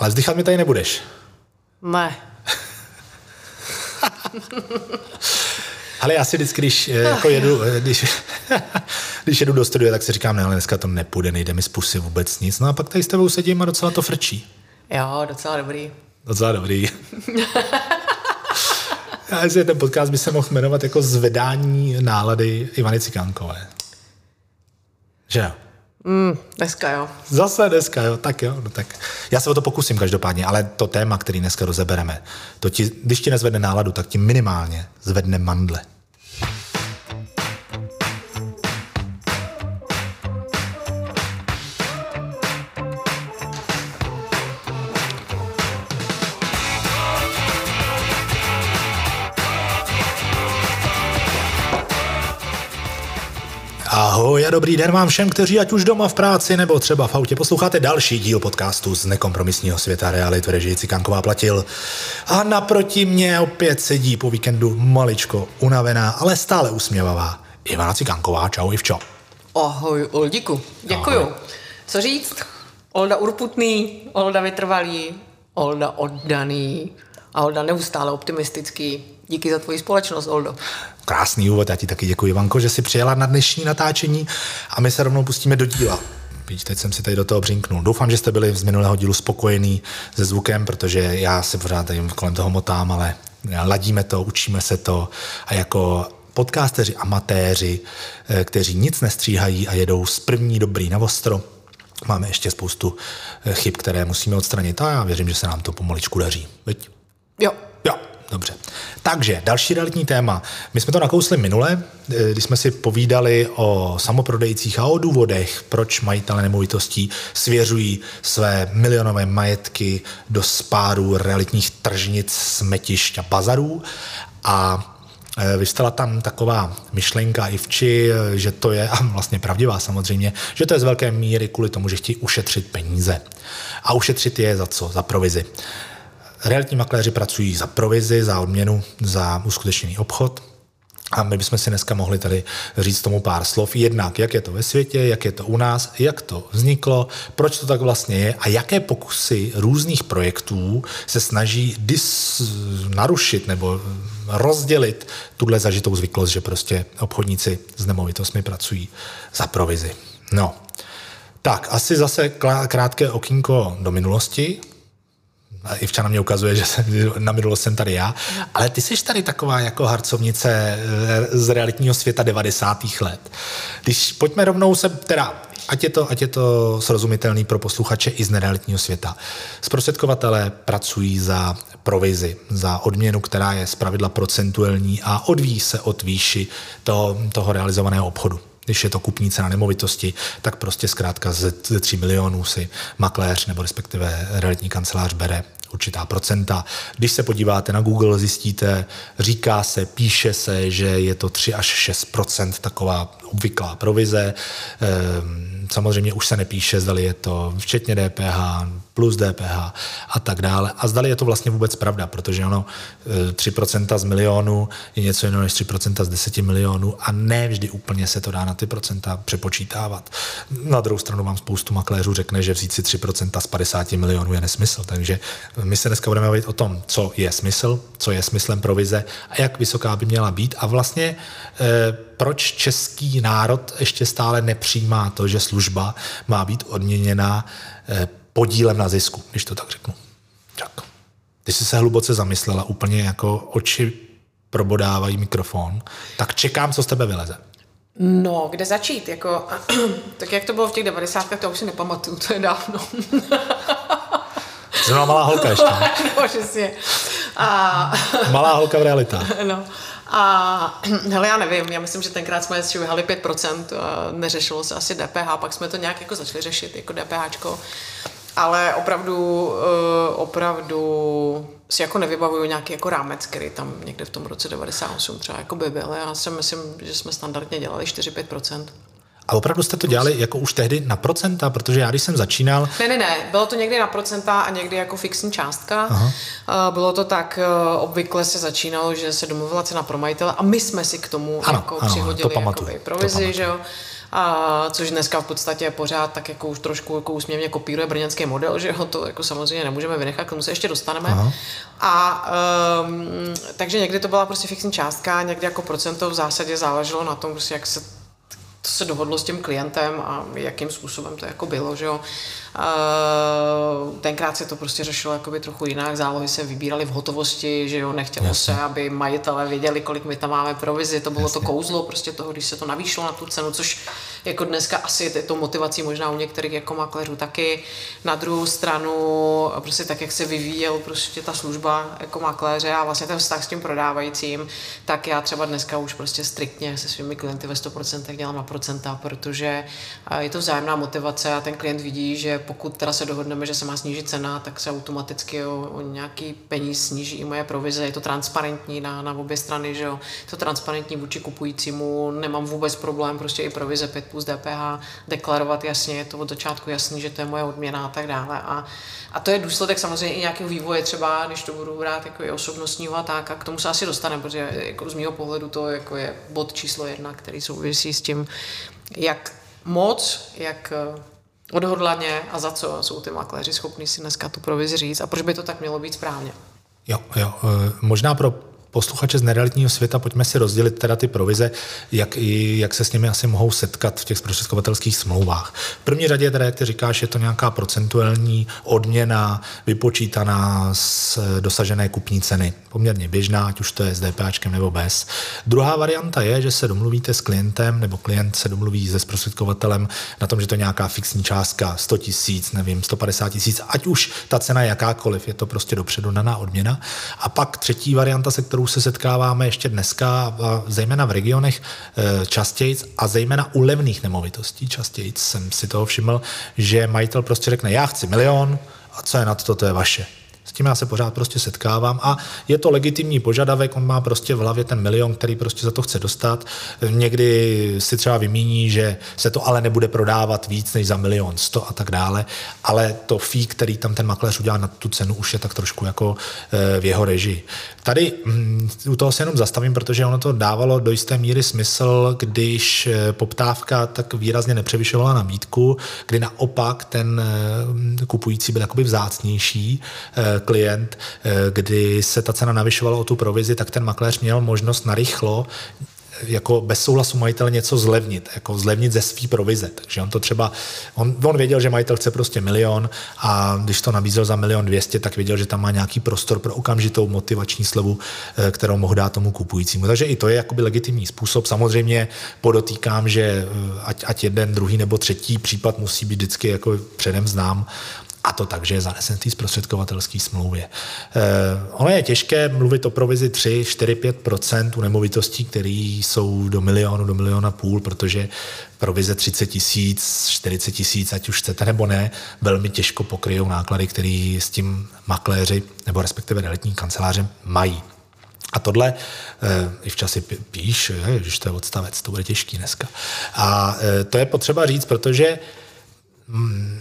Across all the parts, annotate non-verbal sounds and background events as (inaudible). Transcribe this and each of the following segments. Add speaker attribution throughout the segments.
Speaker 1: Ale vzdychat mi tady nebudeš.
Speaker 2: Ne. (laughs)
Speaker 1: Ale já si vždycky, když, eh, jako jedu, eh, když, (laughs) když jedu do studia, tak si říkám, ne, ale dneska to nepůjde, nejde mi z pusy vůbec nic. No a pak tady s tebou sedím a docela to frčí.
Speaker 2: Jo, docela dobrý.
Speaker 1: Docela dobrý. (laughs) Já si ten podcast by se mohl jmenovat jako zvedání nálady Ivany Cikánkové. Že jo?
Speaker 2: Mm, dneska jo.
Speaker 1: Zase dneska, jo, tak jo, no tak. Já se o to pokusím každopádně, ale to téma, který dneska rozebereme, to ti, když ti nezvedne náladu, tak ti minimálně zvedne mandle. A dobrý den vám všem, kteří ať už doma v práci nebo třeba v autě posloucháte další díl podcastu z nekompromisního světa reality režii Cikanková platil. A naproti mě opět sedí po víkendu maličko unavená, ale stále usměvavá Ivana Cikanková. Čau Ivčo.
Speaker 2: Ahoj, Oldíku. Děkuju. Ahoj. Co říct? Olda urputný, Olda vytrvalý, Olda oddaný a Olda neustále optimistický. Díky za tvoji společnost, Oldo.
Speaker 1: Krásný úvod, já ti taky děkuji, Vanko, že jsi přijela na dnešní natáčení a my se rovnou pustíme do díla. Víš, teď jsem si tady do toho břinknul. Doufám, že jste byli z minulého dílu spokojení se zvukem, protože já se pořád tady kolem toho motám, ale ladíme to, učíme se to a jako podcasteři, amatéři, eh, kteří nic nestříhají a jedou z první dobrý na ostro, máme ještě spoustu eh, chyb, které musíme odstranit a já věřím, že se nám to pomaličku daří. Veď?
Speaker 2: Jo.
Speaker 1: Jo. Dobře. Takže další realitní téma. My jsme to nakousli minule, eh, když jsme si povídali o samoprodejcích a o důvodech, proč majitele nemovitostí svěřují své milionové majetky do spáru realitních tržnic, smetišť a bazarů. A eh, Vystala tam taková myšlenka i vči, eh, že to je, a vlastně pravdivá samozřejmě, že to je z velké míry kvůli tomu, že chtějí ušetřit peníze. A ušetřit je za co? Za provizi. Realitní makléři pracují za provizi, za odměnu, za uskutečněný obchod. A my bychom si dneska mohli tady říct tomu pár slov. Jednak, jak je to ve světě, jak je to u nás, jak to vzniklo, proč to tak vlastně je a jaké pokusy různých projektů se snaží dis, narušit nebo rozdělit tuhle zažitou zvyklost, že prostě obchodníci s nemovitostmi pracují za provizi. No, tak asi zase krátké okýnko do minulosti. Ivča na mě ukazuje, že jsem, na minulost jsem tady já, ale ty jsi tady taková jako harcovnice eh, z realitního světa 90. let. Když pojďme rovnou se, teda ať je to, ať je to srozumitelný pro posluchače i z nerealitního světa. Zprostředkovatelé pracují za provizi, za odměnu, která je zpravidla procentuální a odvíjí se od výši toho, toho realizovaného obchodu když je to kupní cena nemovitosti, tak prostě zkrátka ze, ze 3 milionů si makléř nebo respektive realitní kancelář bere určitá procenta. Když se podíváte na Google, zjistíte, říká se, píše se, že je to 3 až 6% taková obvyklá provize. Ehm, samozřejmě už se nepíše, zdali je to včetně DPH, plus DPH a tak dále. A zdali je to vlastně vůbec pravda, protože ono 3% e, z milionu je něco jiného než 3% z 10 milionů a ne vždy úplně se to dá na ty procenta přepočítávat. Na druhou stranu vám spoustu makléřů řekne, že vzít si 3% z 50 milionů je nesmysl. Takže my se dneska budeme mluvit o tom, co je smysl, co je smyslem provize a jak vysoká by měla být a vlastně e, proč český národ ještě stále nepřijímá to, že služba má být odměněna e, podílem na zisku, když to tak řeknu. Tak. Ty jsi se hluboce zamyslela, úplně jako oči probodávají mikrofon, tak čekám, co z tebe vyleze.
Speaker 2: No, kde začít? Jako, (clears throat) tak jak to bylo v těch 90. to už si nepamatuju, to je dávno. (laughs)
Speaker 1: Jsi malá holka ještě. (laughs)
Speaker 2: no, přesně. A... (laughs)
Speaker 1: malá holka v realita.
Speaker 2: no. A (clears throat) hele, já nevím, já myslím, že tenkrát jsme střihali 5%, neřešilo se asi DPH, pak jsme to nějak jako začali řešit, jako DPHčko ale opravdu, eh, opravdu si jako nevybavuju nějaký jako rámec, který tam někde v tom roce 98 třeba jako by byl. Já si myslím, že jsme standardně dělali 4-5%.
Speaker 1: A opravdu jste to dělali jako už tehdy na procenta, protože já když jsem začínal...
Speaker 2: Ne, ne, ne, bylo to někdy na procenta a někdy jako fixní částka. Aha. Eh, bylo to tak, eh, obvykle se začínalo, že se domluvila cena pro majitele a my jsme si k tomu
Speaker 1: ano,
Speaker 2: jako
Speaker 1: ano,
Speaker 2: přihodili
Speaker 1: to pamatuju,
Speaker 2: provizi, to že jo a, což dneska v podstatě pořád tak jako už trošku jako úsměvně kopíruje brněnský model, že ho to jako samozřejmě nemůžeme vynechat, k tomu se ještě dostaneme. Aha. A um, takže někdy to byla prostě fixní částka, někdy jako procento v zásadě záleželo na tom, prostě jak se to se dohodlo s tím klientem a jakým způsobem to jako bylo, že jo. Tenkrát se to prostě řešilo jakoby trochu jinak, zálohy se vybíraly v hotovosti, že jo, nechtělo Jasně. se, aby majitelé věděli, kolik my tam máme provizi, to bylo Jasně. to kouzlo prostě toho, když se to navýšilo na tu cenu, což jako dneska asi je to motivací možná u některých jako makléřů taky. Na druhou stranu, prostě tak, jak se vyvíjel prostě ta služba jako makléře a vlastně ten vztah s tím prodávajícím, tak já třeba dneska už prostě striktně se svými klienty ve 100% dělám na procenta, protože je to vzájemná motivace a ten klient vidí, že pokud teda se dohodneme, že se má snížit cena, tak se automaticky o, o nějaký peníz sníží i moje provize. Je to transparentní na, na obě strany, že jo. Je to transparentní vůči kupujícímu, nemám vůbec problém prostě i provize 5 plus DPH deklarovat jasně, je to od začátku jasný, že to je moje odměna a tak dále. A, a to je důsledek samozřejmě i nějakého vývoje, třeba když to budu brát jako i osobnostního a tak, a k tomu se asi dostaneme, protože jako z mého pohledu to jako je bod číslo jedna, který souvisí s tím, jak moc, jak odhodlaně a za co jsou ty makléři schopni si dneska tu provizi říct a proč by to tak mělo být správně.
Speaker 1: Jo, jo. Eh, možná pro posluchače z nerealitního světa, pojďme si rozdělit teda ty provize, jak, jak se s nimi asi mohou setkat v těch zprostředkovatelských smlouvách. V první řadě teda, jak ty říkáš, je to nějaká procentuální odměna vypočítaná z dosažené kupní ceny. Poměrně běžná, ať už to je s DPAčkem nebo bez. Druhá varianta je, že se domluvíte s klientem, nebo klient se domluví se zprostředkovatelem na tom, že to je nějaká fixní částka, 100 tisíc, nevím, 150 tisíc, ať už ta cena je jakákoliv, je to prostě dopředu daná odměna. A pak třetí varianta, se kterou kterou se setkáváme ještě dneska, zejména v regionech e, častěji a zejména u levných nemovitostí častěji jsem si toho všiml, že majitel prostě řekne, já chci milion a co je na to, to je vaše. S tím já se pořád prostě setkávám a je to legitimní požadavek, on má prostě v hlavě ten milion, který prostě za to chce dostat. Někdy si třeba vymíní, že se to ale nebude prodávat víc než za milion sto a tak dále, ale to fee, který tam ten makléř udělá na tu cenu, už je tak trošku jako eh, v jeho režii. Tady mm, u toho se jenom zastavím, protože ono to dávalo do jisté míry smysl, když eh, poptávka tak výrazně nepřevyšovala nabídku, kdy naopak ten eh, kupující byl jakoby vzácnější klient, kdy se ta cena navyšovala o tu provizi, tak ten makléř měl možnost narychlo jako bez souhlasu majitele něco zlevnit, jako zlevnit ze svý provize. Takže on to třeba, on, on věděl, že majitel chce prostě milion a když to nabízel za milion dvěstě, tak věděl, že tam má nějaký prostor pro okamžitou motivační slevu, eh, kterou mohl dát tomu kupujícímu. Takže i to je jakoby legitimní způsob. Samozřejmě podotýkám, že eh, ať, ať jeden, druhý nebo třetí případ musí být vždycky jako předem znám a to tak, že je zanesen v té zprostředkovatelské smlouvě. Eh, ono je těžké mluvit o provizi 3, 4, 5 u nemovitostí, které jsou do milionu, do miliona půl, protože provize 30 tisíc, 40 tisíc, ať už chcete nebo ne, velmi těžko pokryjou náklady, které s tím makléři nebo respektive realitní kanceláře mají. A tohle e, i v čase píš, že to je odstavec, to bude těžký dneska. A e, to je potřeba říct, protože mm,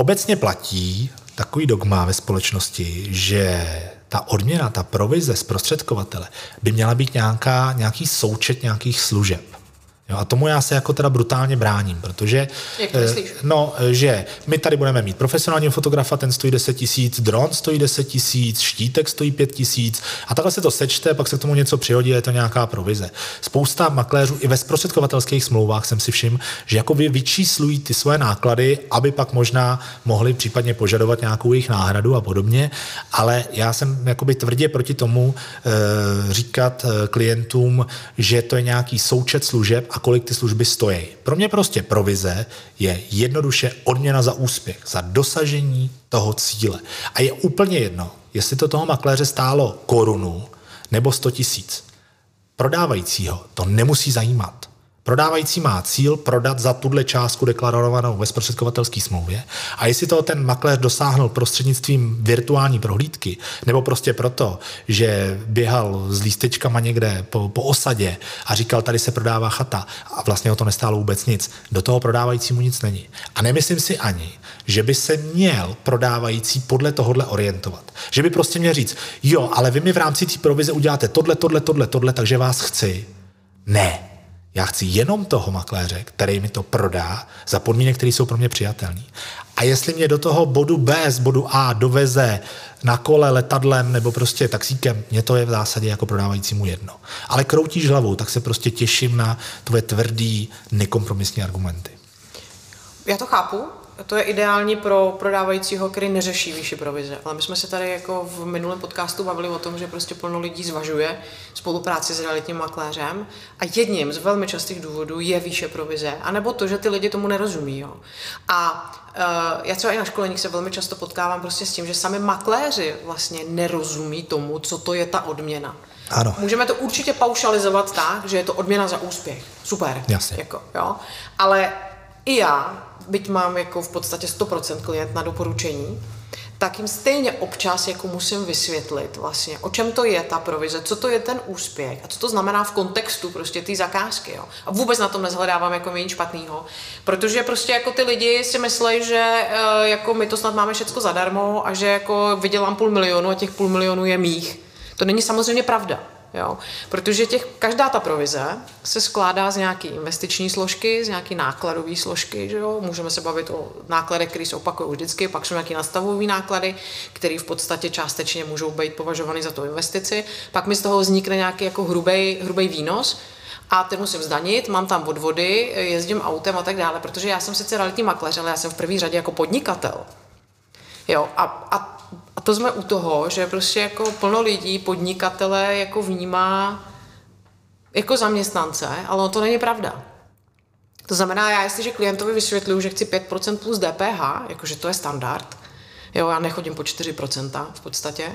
Speaker 1: Obecně platí takový dogma ve společnosti, že ta odměna, ta provize zprostředkovatele by měla být nějaká, nějaký součet nějakých služeb. Jo, a tomu já se jako teda brutálně bráním, protože
Speaker 2: Jak myslíš?
Speaker 1: no, že my tady budeme mít profesionálního fotografa, ten stojí 10 tisíc, dron stojí 10 tisíc, štítek stojí 5 tisíc a takhle se to sečte, pak se k tomu něco přihodí, je to nějaká provize. Spousta makléřů i ve zprostředkovatelských smlouvách jsem si všiml, že jako vy vyčíslují ty svoje náklady, aby pak možná mohli případně požadovat nějakou jejich náhradu a podobně, ale já jsem jakoby tvrdě proti tomu e, říkat eh, klientům, že to je nějaký součet služeb a kolik ty služby stojí. Pro mě prostě provize je jednoduše odměna za úspěch, za dosažení toho cíle. A je úplně jedno, jestli to toho makléře stálo korunu nebo 100 tisíc. Prodávajícího to nemusí zajímat. Prodávající má cíl prodat za tuhle částku deklarovanou ve zprostředkovatelské smlouvě a jestli toho ten makléř dosáhnul prostřednictvím virtuální prohlídky nebo prostě proto, že běhal s lístečkama někde po, po osadě a říkal, tady se prodává chata a vlastně o to nestálo vůbec nic, do toho prodávajícímu nic není. A nemyslím si ani, že by se měl prodávající podle tohohle orientovat. Že by prostě měl říct, jo, ale vy mi v rámci té provize uděláte tohle, tohle, tohle, tohle, takže vás chci. Ne, Já chci jenom toho makléře, který mi to prodá za podmínek, které jsou pro mě přijatelné. A jestli mě do toho bodu B z bodu A doveze na kole, letadlem nebo prostě taxíkem, mě to je v zásadě jako prodávajícímu jedno. Ale kroutíš hlavou, tak se prostě těším na tvoje tvrdý, nekompromisní argumenty.
Speaker 2: Já to chápu, to je ideální pro prodávajícího, který neřeší výši provize. Ale my jsme se tady jako v minulém podcastu bavili o tom, že prostě plno lidí zvažuje spolupráci s realitním makléřem a jedním z velmi častých důvodů je výše provize, anebo to, že ty lidi tomu nerozumí. Jo. A uh, já třeba i na školeních se velmi často potkávám prostě s tím, že sami makléři vlastně nerozumí tomu, co to je ta odměna.
Speaker 1: Ano.
Speaker 2: Můžeme to určitě paušalizovat tak, že je to odměna za úspěch. Super.
Speaker 1: Jasně.
Speaker 2: Jako, jo. Ale i já, byť mám jako v podstatě 100% klient na doporučení, tak jim stejně občas jako musím vysvětlit vlastně, o čem to je ta provize, co to je ten úspěch a co to znamená v kontextu prostě té zakázky. Jo. A vůbec na tom nezhledávám jako nic špatného, protože prostě jako ty lidi si myslí, že eh, jako my to snad máme všechno zadarmo a že jako vydělám půl milionu a těch půl milionů je mých. To není samozřejmě pravda. Jo? Protože těch, každá ta provize se skládá z nějaké investiční složky, z nějaké nákladové složky. Že jo? Můžeme se bavit o nákladech, které se opakují vždycky, pak jsou nějaké nastavové náklady, které v podstatě částečně můžou být považovány za tu investici. Pak mi z toho vznikne nějaký jako hrubý, hrubý výnos, a ten musím zdanit, mám tam odvody, jezdím autem a tak dále, protože já jsem sice realitní makléř, ale já jsem v první řadě jako podnikatel. Jo, a, a a to jsme u toho, že prostě jako plno lidí, podnikatele jako vnímá jako zaměstnance, ale to není pravda. To znamená, já jestliže klientovi vysvětluju, že chci 5% plus DPH, jakože to je standard, jo, já nechodím po 4% v podstatě,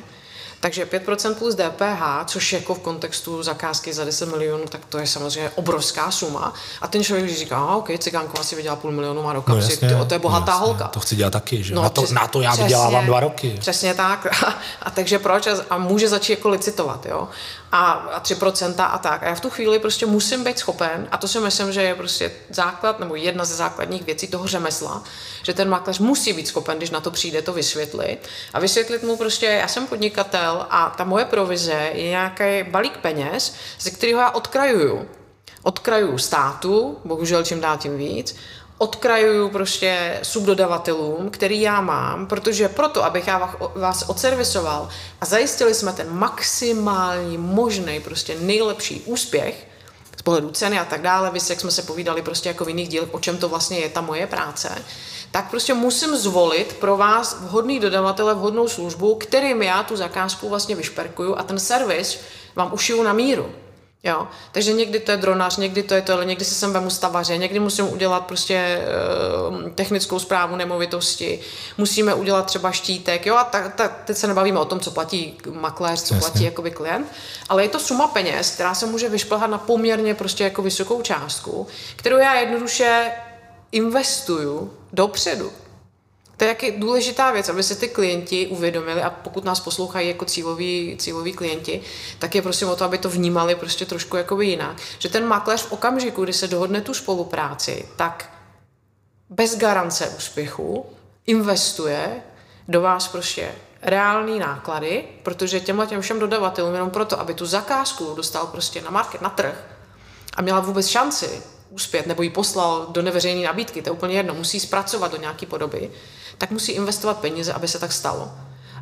Speaker 2: takže 5% plus DPH, což jako v kontextu zakázky za 10 milionů, tak to je samozřejmě obrovská suma. A ten člověk když říká, OK, cigánko asi vydělá půl milionu, má do kapsy, no jasně, to je bohatá
Speaker 1: jasně,
Speaker 2: holka.
Speaker 1: To chci dělat taky, že?
Speaker 2: No,
Speaker 1: na, to,
Speaker 2: přes,
Speaker 1: na to já vydělávám dva roky.
Speaker 2: Přesně tak. (laughs) A, a takže proč? A může začít jako licitovat, jo? A, a 3% a tak. A já v tu chvíli prostě musím být schopen, a to si myslím, že je prostě základ, nebo jedna ze základních věcí toho řemesla, že ten makléř musí být schopen, když na to přijde, to vysvětlit. A vysvětlit mu prostě, já jsem podnikatel a ta moje provize je nějaký balík peněz, ze kterého já odkrajuju. Odkrajuju státu, bohužel čím dál tím víc, odkrajuju prostě subdodavatelům, který já mám, protože proto, abych já vás odservisoval a zajistili jsme ten maximální možný, prostě nejlepší úspěch, z pohledu ceny a tak dále, vy jak jsme se povídali prostě jako v jiných dílech, o čem to vlastně je ta moje práce, tak prostě musím zvolit pro vás vhodný dodavatele, vhodnou službu, kterým já tu zakázku vlastně vyšperkuju a ten servis vám ušiju na míru. Jo. Takže někdy to je dronař, někdy to je to, někdy se sem vemu stavaře, někdy musím udělat prostě e, technickou zprávu nemovitosti, musíme udělat třeba štítek, jo, a ta, ta, teď se nebavíme o tom, co platí makléř, co Jasně. platí jakoby klient, ale je to suma peněz, která se může vyšplhat na poměrně prostě jako vysokou částku, kterou já jednoduše investuju dopředu. To je jaký důležitá věc, aby se ty klienti uvědomili a pokud nás poslouchají jako cíloví, cíloví klienti, tak je prosím o to, aby to vnímali prostě trošku jako jinak. Že ten makléř v okamžiku, kdy se dohodne tu spolupráci, tak bez garance úspěchu investuje do vás prostě reální náklady, protože těmhle těm všem dodavatelům jenom proto, aby tu zakázku dostal prostě na market, na trh a měla vůbec šanci uspět, nebo ji poslal do neveřejné nabídky, to je úplně jedno, musí zpracovat do nějaké podoby, tak musí investovat peníze, aby se tak stalo.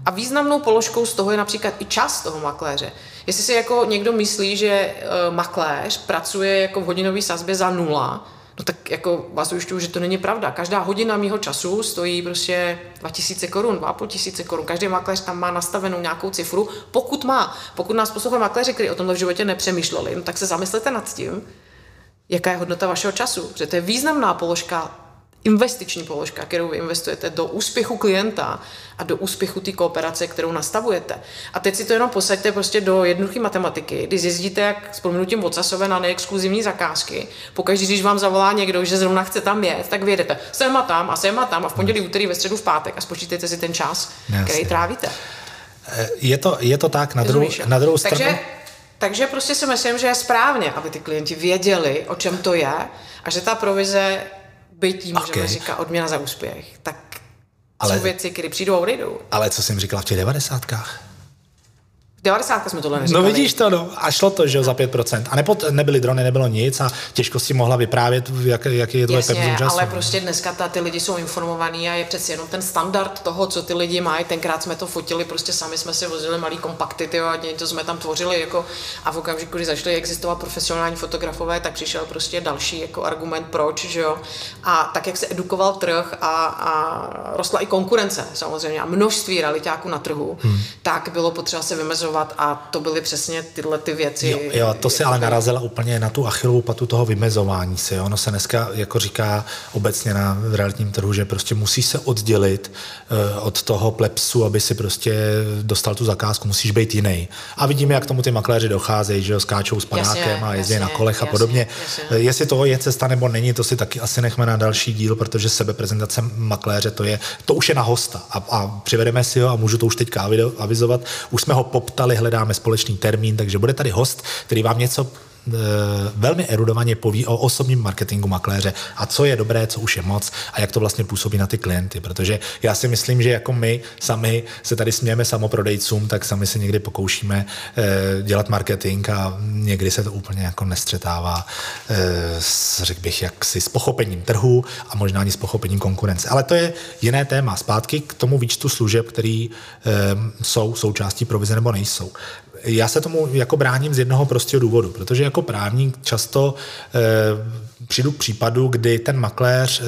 Speaker 2: A významnou položkou z toho je například i čas toho makléře. Jestli si jako někdo myslí, že uh, makléř pracuje jako v hodinové sazbě za nula, no tak jako vás ujišťuju, že to není pravda. Každá hodina mýho času stojí prostě 2000 korun, 2500 korun. Každý makléř tam má nastavenou nějakou cifru, pokud má. Pokud nás poslouchají makléři, kteří o tomhle v životě nepřemýšleli, no tak se zamyslete nad tím, jaká je hodnota vašeho času. Protože to je významná položka, investiční položka, kterou vy investujete do úspěchu klienta a do úspěchu té kooperace, kterou nastavujete. A teď si to jenom posaďte prostě do jednoduché matematiky, když jezdíte jak s pominutím odsasové na neexkluzivní zakázky. Pokaždé, když vám zavolá někdo, že zrovna chce tam jet, tak vyjedete sem a tam a sem a tam a v pondělí, úterý, ve středu, v pátek a spočítejte si ten čas, Jasně. který trávíte.
Speaker 1: Je to, je to tak, na, druhou, na druhou stranu...
Speaker 2: Takže takže prostě si myslím, že je správně, aby ty klienti věděli, o čem to je a že ta provize, bytí můžeme okay. říkat odměna za úspěch, tak ale, jsou věci, které přijdou a odejdou.
Speaker 1: Ale co jsem říkala v těch devadesátkách?
Speaker 2: 90 jsme tohle neříkali.
Speaker 1: No vidíš to, no. A šlo to, že jo, za 5%. A nepo, nebyly drony, nebylo nic a těžko si mohla vyprávět, jak, jaký je to
Speaker 2: Jasně,
Speaker 1: času.
Speaker 2: ale prostě dneska ta, ty lidi jsou informovaní a je přeci jenom ten standard toho, co ty lidi mají. Tenkrát jsme to fotili, prostě sami jsme si vozili malý kompakty, tyjo, a něco jsme tam tvořili. Jako, a v okamžiku, kdy začaly existovat profesionální fotografové, tak přišel prostě další jako argument, proč, že jo. A tak, jak se edukoval trh a, a rostla i konkurence samozřejmě a množství realitáků na trhu, hmm. tak bylo potřeba se vymezovat vymezovat a to byly přesně tyhle ty věci.
Speaker 1: Jo, jo to si ale narazila úplně na tu achilovou patu toho vymezování se. Ono se dneska jako říká obecně na realitním trhu, že prostě musí se oddělit uh, od toho plepsu, aby si prostě dostal tu zakázku, musíš být jiný. A vidíme, jak tomu ty makléři docházejí, že jo, skáčou s panákem jasně, a jezdí jasně, na kolech jasně, a podobně. Jasně. Eh, jestli to je cesta nebo není, to si taky asi nechme na další díl, protože sebeprezentace makléře to je, to už je na hosta a, a přivedeme si ho a můžu to už teďka avizovat. Už jsme ho poptali ptali, hledáme společný termín, takže bude tady host, který vám něco velmi erudovaně poví o osobním marketingu makléře a co je dobré, co už je moc a jak to vlastně působí na ty klienty. Protože já si myslím, že jako my sami se tady smějeme samoprodejcům, tak sami se někdy pokoušíme eh, dělat marketing a někdy se to úplně jako nestřetává eh, s, řekl bych, jaksi s pochopením trhu a možná ani s pochopením konkurence. Ale to je jiné téma. Zpátky k tomu výčtu služeb, který jsou součástí provize nebo nejsou já se tomu jako bráním z jednoho prostého důvodu, protože jako právník často e, přijdu k případu, kdy ten makléř e,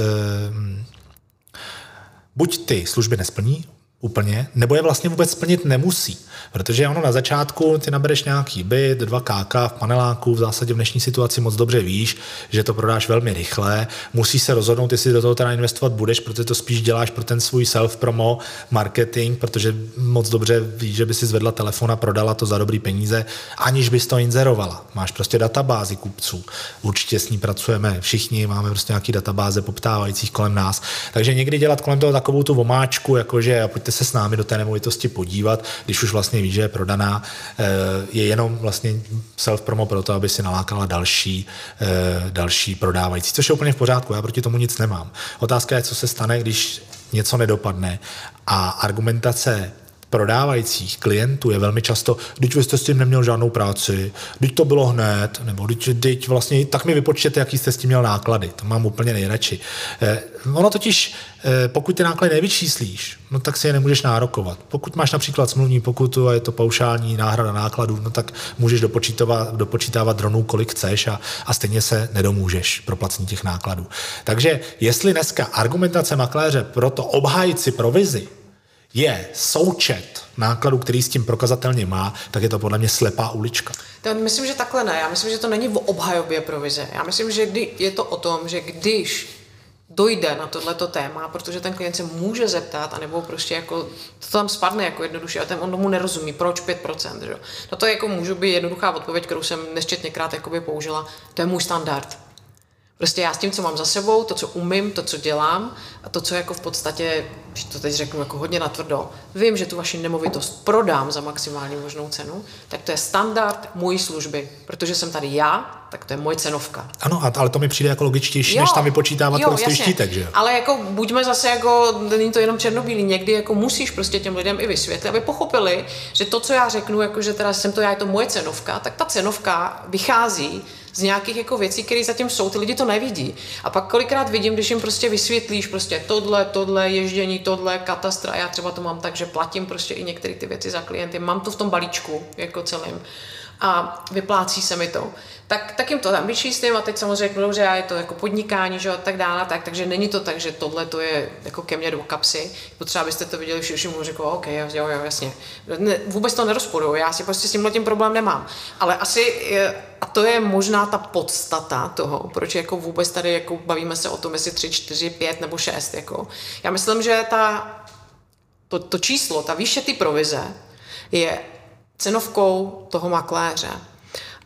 Speaker 1: buď ty služby nesplní, úplně, nebo je vlastně vůbec splnit nemusí. Protože ono na začátku ty nabereš nějaký byt, dva KK v paneláku, v zásadě v dnešní situaci moc dobře víš, že to prodáš velmi rychle, musíš se rozhodnout, jestli do toho teda investovat budeš, protože to spíš děláš pro ten svůj self-promo marketing, protože moc dobře víš, že by si zvedla telefon a prodala to za dobrý peníze, aniž bys to inzerovala. Máš prostě databázi kupců, určitě s ní pracujeme všichni, máme prostě nějaký databáze poptávajících kolem nás, takže někdy dělat kolem toho takovou tu vomáčku, jakože a pojďte se s námi do té nemovitosti podívat, když už vlastně ví, že je prodaná, eh, je jenom vlastně self-promo pro to, aby si nalákala další, eh, další prodávající, což je úplně v pořádku, já proti tomu nic nemám. Otázka je, co se stane, když něco nedopadne a argumentace prodávajících klientů je velmi často, když vy jste s tím neměl žádnou práci, když to bylo hned, nebo když vlastně, tak mi vypočtěte, jaký jste s tím měl náklady. To mám úplně nejradši. Eh, ono totiž, eh, pokud ty náklady nevyčíslíš, no tak si je nemůžeš nárokovat. Pokud máš například smluvní pokutu a je to paušální náhrada nákladů, no tak můžeš dopočítávat, dopočítávat dronů, kolik chceš a, a stejně se nedomůžeš pro placení těch nákladů. Takže jestli dneska argumentace makléře pro to obhájit si provizi je součet nákladů, který s tím prokazatelně má, tak je to podle mě slepá ulička.
Speaker 2: To myslím, že takhle ne. Já myslím, že to není v obhajobě provize. Já myslím, že kdy, je to o tom, že když dojde na tohleto téma, protože ten klient se může zeptat, anebo prostě jako to tam spadne jako jednoduše a ten on tomu nerozumí, proč 5%, že? No to jako můžu být jednoduchá odpověď, kterou jsem nesčetněkrát použila, to je můj standard. Prostě já s tím, co mám za sebou, to, co umím, to, co dělám a to, co jako v podstatě, když to teď řeknu jako hodně natvrdo, vím, že tu vaši nemovitost prodám za maximální možnou cenu, tak to je standard mojí služby. Protože jsem tady já, tak to je moje cenovka.
Speaker 1: Ano, ale to mi přijde jako logičtější, jo, než tam vypočítávat jo, prostě štítek, že?
Speaker 2: Ale jako buďme zase jako, není to jenom černobílý, někdy jako musíš prostě těm lidem i vysvětlit, aby pochopili, že to, co já řeknu, jako že teda jsem to já, je to moje cenovka, tak ta cenovka vychází z nějakých jako věcí, které zatím jsou, ty lidi to nevidí. A pak kolikrát vidím, když jim prostě vysvětlíš prostě tohle, tohle, ježdění, tohle, katastra, já třeba to mám tak, že platím prostě i některé ty věci za klienty, mám to v tom balíčku jako celým a vyplácí se mi to. Tak, tak jim to tam vyčíslím a teď samozřejmě řeknu, dobře, je to jako podnikání, že a tak dále, tak, takže není to tak, že tohle to je jako ke mně do kapsy. Potřeba byste to viděli všichni, mu řekl, OK, jo, jo, jasně. Ne, vůbec to nerozporuju, já si prostě s tímhle tím problém nemám. Ale asi, je, a to je možná ta podstata toho, proč jako vůbec tady jako bavíme se o tom, jestli 3, 4, 5 nebo 6. Jako. Já myslím, že ta, to, to číslo, ta výše ty provize je cenovkou toho makléře.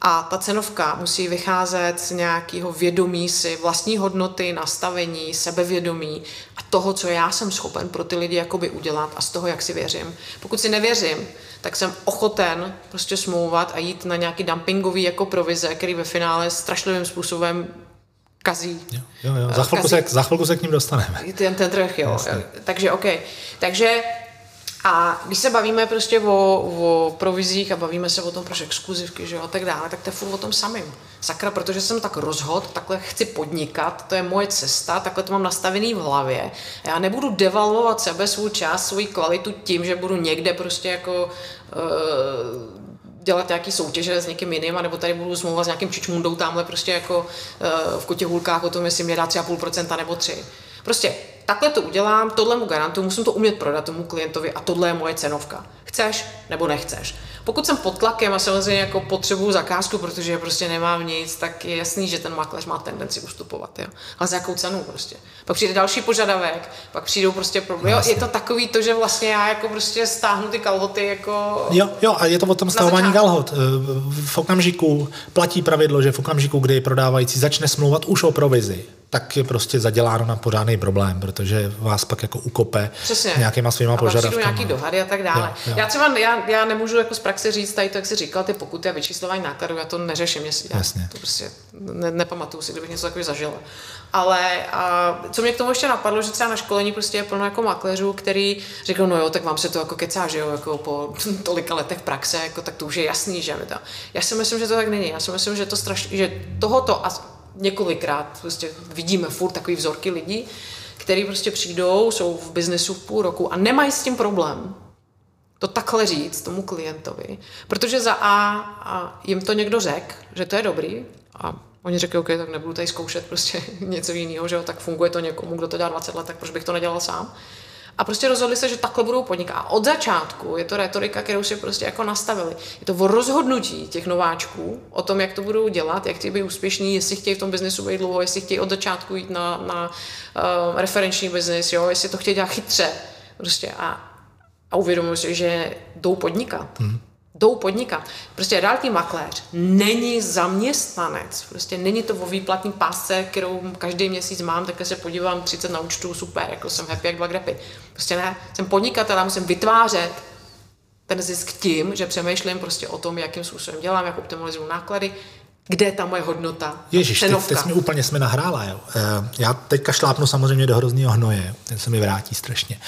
Speaker 2: A ta cenovka musí vycházet z nějakého vědomí si, vlastní hodnoty, nastavení, sebevědomí a toho, co já jsem schopen pro ty lidi jakoby udělat a z toho, jak si věřím. Pokud si nevěřím, tak jsem ochoten prostě smlouvat a jít na nějaký dumpingový jako provize, který ve finále strašlivým způsobem kazí.
Speaker 1: Jo, jo, jo. Za, chvilku kazí. se, za chvilku se k ním dostaneme.
Speaker 2: Ten, ten trh, jo. Jasně. Takže OK. Takže A když se bavíme prostě o, o provizích a bavíme se o tom, proč exkluzivky, že jo, a tak dále, tak to je furt o tom samým. Sakra, protože jsem tak rozhod, takhle chci podnikat, to je moje cesta, takhle to mám nastavený v hlavě. Já nebudu devalvovat sebe, svůj čas, svou kvalitu tím, že budu někde prostě jako uh, dělat nějaký soutěže s někým jiným, nebo tady budu zmluvat s nějakým čičmundou tamhle prostě jako uh, v kotě hulkách o tom, jestli mě dá 3,5% nebo 3. Prostě takhle to udělám, tohle mu garantuju, musím to umět prodat tomu klientovi a tohle je moje cenovka. Chceš nebo nechceš. Pokud jsem pod tlakem a samozřejmě jako potřebuju zakázku, protože prostě nemám nic, tak je jasný, že ten makléř má tendenci ustupovat. Jo? Ale za jakou cenu prostě. Pak přijde další požadavek, pak přijdou prostě problémy. Jo, je to takový to, že vlastně já jako prostě stáhnu ty kalhoty jako...
Speaker 1: Jo, jo, a je to o tom stahování kalhot. V okamžiku platí pravidlo, že v okamžiku, kdy prodávající začne smlouvat už o provizi, tak je prostě zaděláno na pořádný problém, protože vás pak jako ukope
Speaker 2: Přesně.
Speaker 1: nějakýma svýma požadavky.
Speaker 2: nějaký dohady a tak dále. Jo, jo. Já třeba, já, já nemůžu jako z praxe říct tady to, jak jsi říkal, ty pokuty a vyčíslování nákladů, já to neřeším, jestli,
Speaker 1: Jasně.
Speaker 2: Já to prostě ne, nepamatuju si, kdybych něco takového zažila. Ale a co mě k tomu ještě napadlo, že třeba na školení prostě je plno jako makléřů, který řekl, no jo, tak vám se to jako kecá, že jo, jako po (laughs) tolika letech praxe, jako, tak to už je jasný, že mi to. Já si myslím, že to tak není. Já si myslím, že to strašně, že tohoto a několikrát prostě vidíme furt takový vzorky lidí, který prostě přijdou, jsou v biznesu v půl roku a nemají s tím problém to takhle říct tomu klientovi, protože za A, a jim to někdo řekl, že to je dobrý a oni řekli, OK, tak nebudu tady zkoušet prostě (laughs) něco jiného, že jo, tak funguje to někomu, kdo to dělá 20 let, tak proč bych to nedělal sám. A prostě rozhodli se, že takhle budou podnikat. A od začátku je to retorika, kterou si prostě jako nastavili. Je to o rozhodnutí těch nováčků, o tom, jak to budou dělat, jak chtějí být úspěšní, jestli chtějí v tom biznesu být dlouho, jestli chtějí od začátku jít na, na uh, referenční biznis, jo, jestli to chtějí dělat chytře. Prostě a, a uvědomuji si, že jdou podnikat. Hmm jdou podnikat. Prostě realitní makléř není zaměstnanec. Prostě není to o výplatní pásce, kterou každý měsíc mám, tak se podívám 30 na účtu, super, jako jsem happy jak dva grepy. Prostě ne, jsem podnikatel a musím vytvářet ten zisk tím, že přemýšlím prostě o tom, jakým způsobem dělám, jak optimalizuju náklady, kde je ta moje hodnota?
Speaker 1: Ježíš, teď, teď mi úplně jsme nahrála. Jo. Eh, já teďka šlápnu samozřejmě do hrozného hnoje, ten se mi vrátí strašně.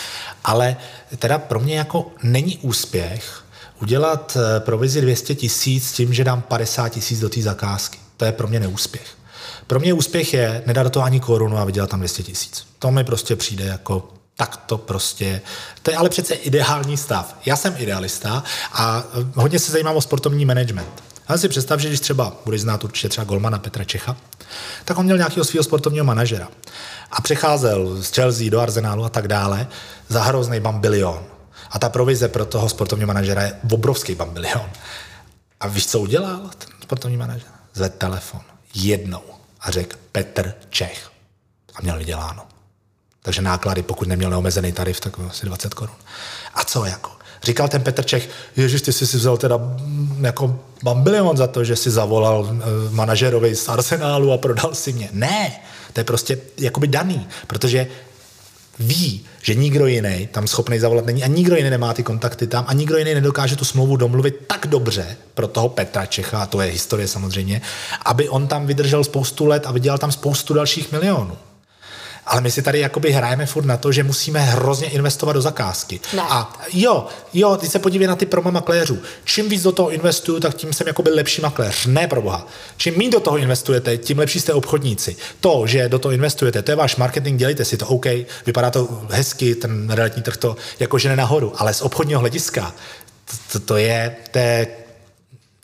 Speaker 1: Ale teda pro mě jako není úspěch, udělat eh, provizi 200 tisíc tím, že dám 50 tisíc do té zakázky. To je pro mě neúspěch. Pro mě úspěch je nedat do toho ani korunu a vydělat tam 200 tisíc. To mi prostě přijde jako tak to prostě, to je ale přece ideální stav. Já jsem idealista a eh, hodně se zajímám o sportovní management. Já si představ, že když třeba, budeš znát určitě třeba Golmana Petra Čecha, tak on měl nějakého svého sportovního manažera a přecházel z Chelsea do Arsenálu a tak dále za hrozný bambilion. A ta provize pro toho sportovního manažera je obrovský bambilion. A víš, co udělal ten sportovní manažer? Zvedl telefon jednou a řekl Petr Čech. A měl vyděláno. Takže náklady, pokud neměl neomezený tarif, tak asi 20 korun. A co jako? Říkal ten Petr Čech, ježiš, ty jsi si vzal teda mm, jako bambilion za to, že si zavolal uh, manažerovi z Arsenálu a prodal si mě. Ne, to je prostě jakoby daný, protože ví, že nikdo jiný tam schopný zavolat není a nikdo jiný nemá ty kontakty tam a nikdo jiný nedokáže tu smlouvu domluvit tak dobře pro toho Petra Čecha, a to je historie samozřejmě, aby on tam vydržel spoustu let a vydělal tam spoustu dalších milionů. Ale my si tady jakoby hrajeme furt na to, že musíme hrozně investovat do zakázky.
Speaker 2: Ne.
Speaker 1: A jo, jo, ty se podívej na ty promo makléřů. Čím víc do toho investuju, tak tím jsem jakoby lepší makléř. Ne pro boha. Čím méně do toho investujete, tím lepší jste obchodníci. To, že do toho investujete, to je váš marketing, dělejte si to, OK, vypadá to hezky, ten realitní trh to jako žene nahoru, ale z obchodního hlediska to, to, je, to je,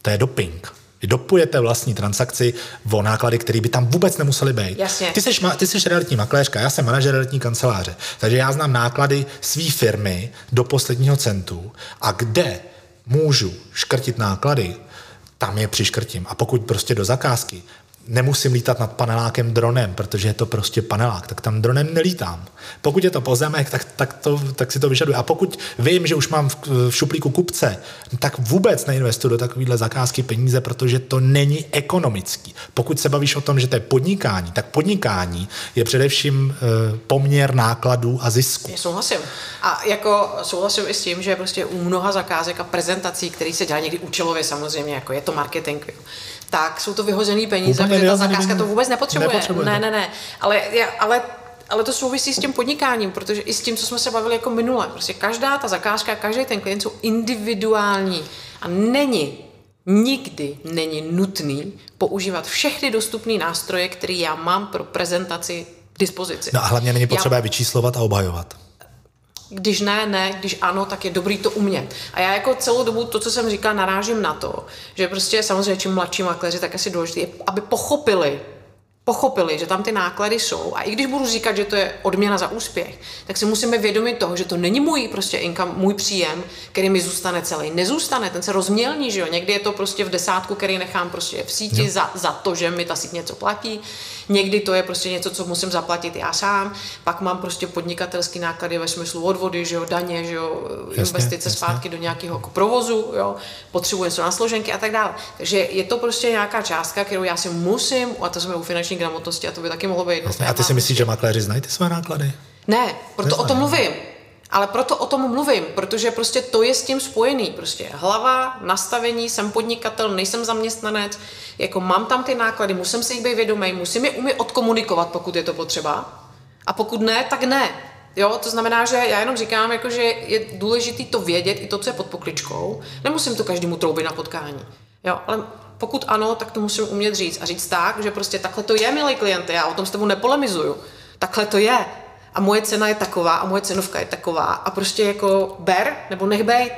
Speaker 1: to je doping. Dopujete vlastní transakci o náklady, které by tam vůbec nemusely být.
Speaker 2: Jasně.
Speaker 1: Ty jsi, ty jsi realitní makléřka, já jsem manažer realitní kanceláře, takže já znám náklady své firmy do posledního centu a kde můžu škrtit náklady, tam je přiškrtím. A pokud prostě do zakázky nemusím lítat nad panelákem dronem, protože je to prostě panelák, tak tam dronem nelítám. Pokud je to pozemek, tak, tak, to, tak si to vyžaduje. A pokud vím, že už mám v, v šuplíku kupce, tak vůbec neinvestuju do takovéhle zakázky peníze, protože to není ekonomický. Pokud se bavíš o tom, že to je podnikání, tak podnikání je především e, poměr nákladů a zisku.
Speaker 2: Souhlasím. A jako souhlasím i s tím, že prostě u mnoha zakázek a prezentací, které se dělají někdy účelově samozřejmě, jako je to marketing, tak jsou to vyhozené peníze,
Speaker 1: Úplně
Speaker 2: protože ta zakázka to vůbec nepotřebuje.
Speaker 1: nepotřebuje.
Speaker 2: Ne, ne, ne. Ale, ale ale to souvisí s tím podnikáním, protože i s tím, co jsme se bavili jako minule. Prostě každá ta zakázka, každý ten klient jsou individuální a není nikdy není nutný používat všechny dostupné nástroje, které já mám pro prezentaci k dispozici.
Speaker 1: No a hlavně není potřeba já... vyčíslovat a obhajovat.
Speaker 2: Když ne, ne, když ano, tak je dobrý to umět. A já jako celou dobu to, co jsem říkal, narážím na to, že prostě samozřejmě čím mladší makléři, tak asi důležité, aby pochopili, pochopili, že tam ty náklady jsou. A i když budu říkat, že to je odměna za úspěch, tak si musíme vědomit toho, že to není můj prostě income, můj příjem, který mi zůstane celý. Nezůstane, ten se rozmělní, že jo. Někdy je to prostě v desátku, který nechám prostě v síti za, za, to, že mi ta síť něco platí. Někdy to je prostě něco, co musím zaplatit já sám. Pak mám prostě podnikatelský náklady ve smyslu odvody, že jo, daně, že jo, jasně, investice jasně. zpátky do nějakého jako provozu, jo, potřebuji něco na složenky a tak dále. Takže je to prostě nějaká částka, kterou já si musím, a to jsme u finanční gramotnosti a to by taky mohlo být.
Speaker 1: Jasně, a ty si myslíš, že makléři znají ty své náklady?
Speaker 2: Ne, proto Neznají. o tom mluvím. Ale proto o tom mluvím, protože prostě to je s tím spojený. Prostě hlava, nastavení, jsem podnikatel, nejsem zaměstnanec, jako mám tam ty náklady, musím si jich být vědomý, musím je umět odkomunikovat, pokud je to potřeba. A pokud ne, tak ne. Jo, to znamená, že já jenom říkám, jako, že je důležité to vědět, i to, co je pod pokličkou. Nemusím to každému troubit na potkání. Jo, ale pokud ano, tak to musím umět říct. A říct tak, že prostě takhle to je, milý klienty, já o tom s tebou nepolemizuju. Takhle to je. A moje cena je taková a moje cenovka je taková. A prostě jako ber nebo nech bejt.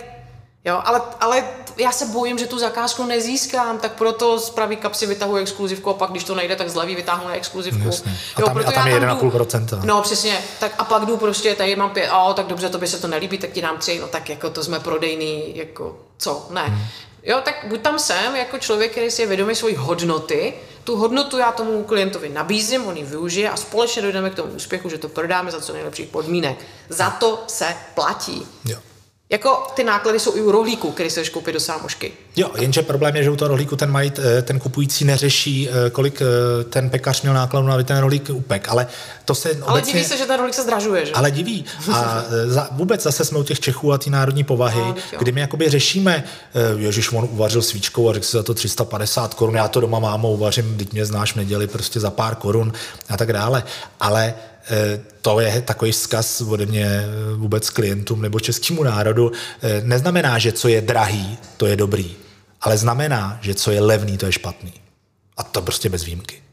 Speaker 2: Jo, ale, ale já se bojím, že tu zakázku nezískám, tak proto z pravý kapsy vytahuji exkluzivku a pak, když to nejde, tak z levý vytáhnu exkluzivku.
Speaker 1: Jasně. A tam, jo, a tam je 1,5%.
Speaker 2: No přesně, tak a pak jdu prostě, tady mám pět, a tak dobře, to by se to nelíbí, tak ti dám tři, no tak jako to jsme prodejný, jako co, ne. Hmm. Jo, tak buď tam jsem jako člověk, který si je vědomý svojí hodnoty, tu hodnotu já tomu klientovi nabízím, on ji využije a společně dojdeme k tomu úspěchu, že to prodáme za co nejlepších podmínek. Za to se platí. Jo. Jako ty náklady jsou i u rohlíku, který se koupit do sámošky.
Speaker 1: Jo, jenže problém je, že u toho rohlíku ten, majit, eh, ten kupující neřeší, eh, kolik eh, ten pekař měl nákladu na ten rohlík upek, ale to se
Speaker 2: Ale obecně, diví se, že ten rohlík se zdražuje, že?
Speaker 1: Ale diví. A za, vůbec zase jsme u těch Čechů a ty národní povahy, no, kdy my jakoby řešíme, ježiš, on uvařil svíčkou a řekl si za to 350 korun, já to doma mámo uvařím, teď mě znáš v neděli prostě za pár korun a tak dále. Ale to je takový vzkaz ode mě eh, vůbec klientům nebo českému národu. Eh, neznamená, že co je drahý, to je dobrý, ale znamená, že co je levný, to je špatný. A to prostě bez výjimky.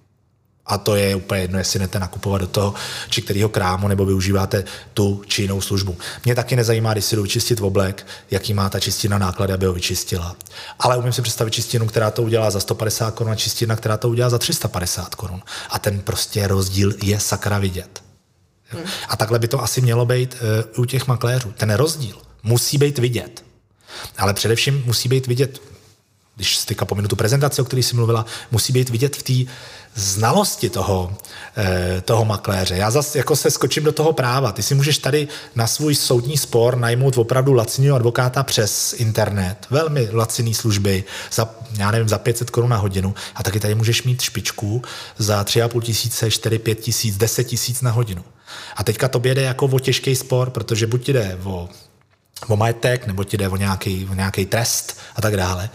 Speaker 1: A to je úplně jedno, jestli jdete nakupovat do toho či kterého krámu, nebo využíváte tu či jinou službu. Mě taky nezajímá, když si jdu vyčistit oblek, jaký má ta čistina náklady, aby ho vyčistila. Ale umím si představit čistinu, která to udělá za 150 korun a čistina, která to udělá za 350 korun. A ten prostě rozdíl je sakra vidět. Hmm. A takhle by to asi mělo být uh, u těch makléřů. Ten rozdíl musí být vidět. Ale především musí být vidět, když styka pominu tu prezentaci, o které jsi mluvila, musí být vidět v té znalosti toho, eh, toho makléře. Já zase jako se skočím do toho práva. Ty si můžeš tady na svůj soudní spor najmout opravdu laciného advokáta přes internet. Velmi laciný služby, za, já nevím, za 500 korun na hodinu. A taky tady můžeš mít špičku za 3,5 tisíce, 4, 5 tisíc, 10 tisíc na hodinu. A teďka to jde jako o těžký spor, protože buď jde o o majetek, nebo ti jde o nějaký, o nějaký trest a tak dále,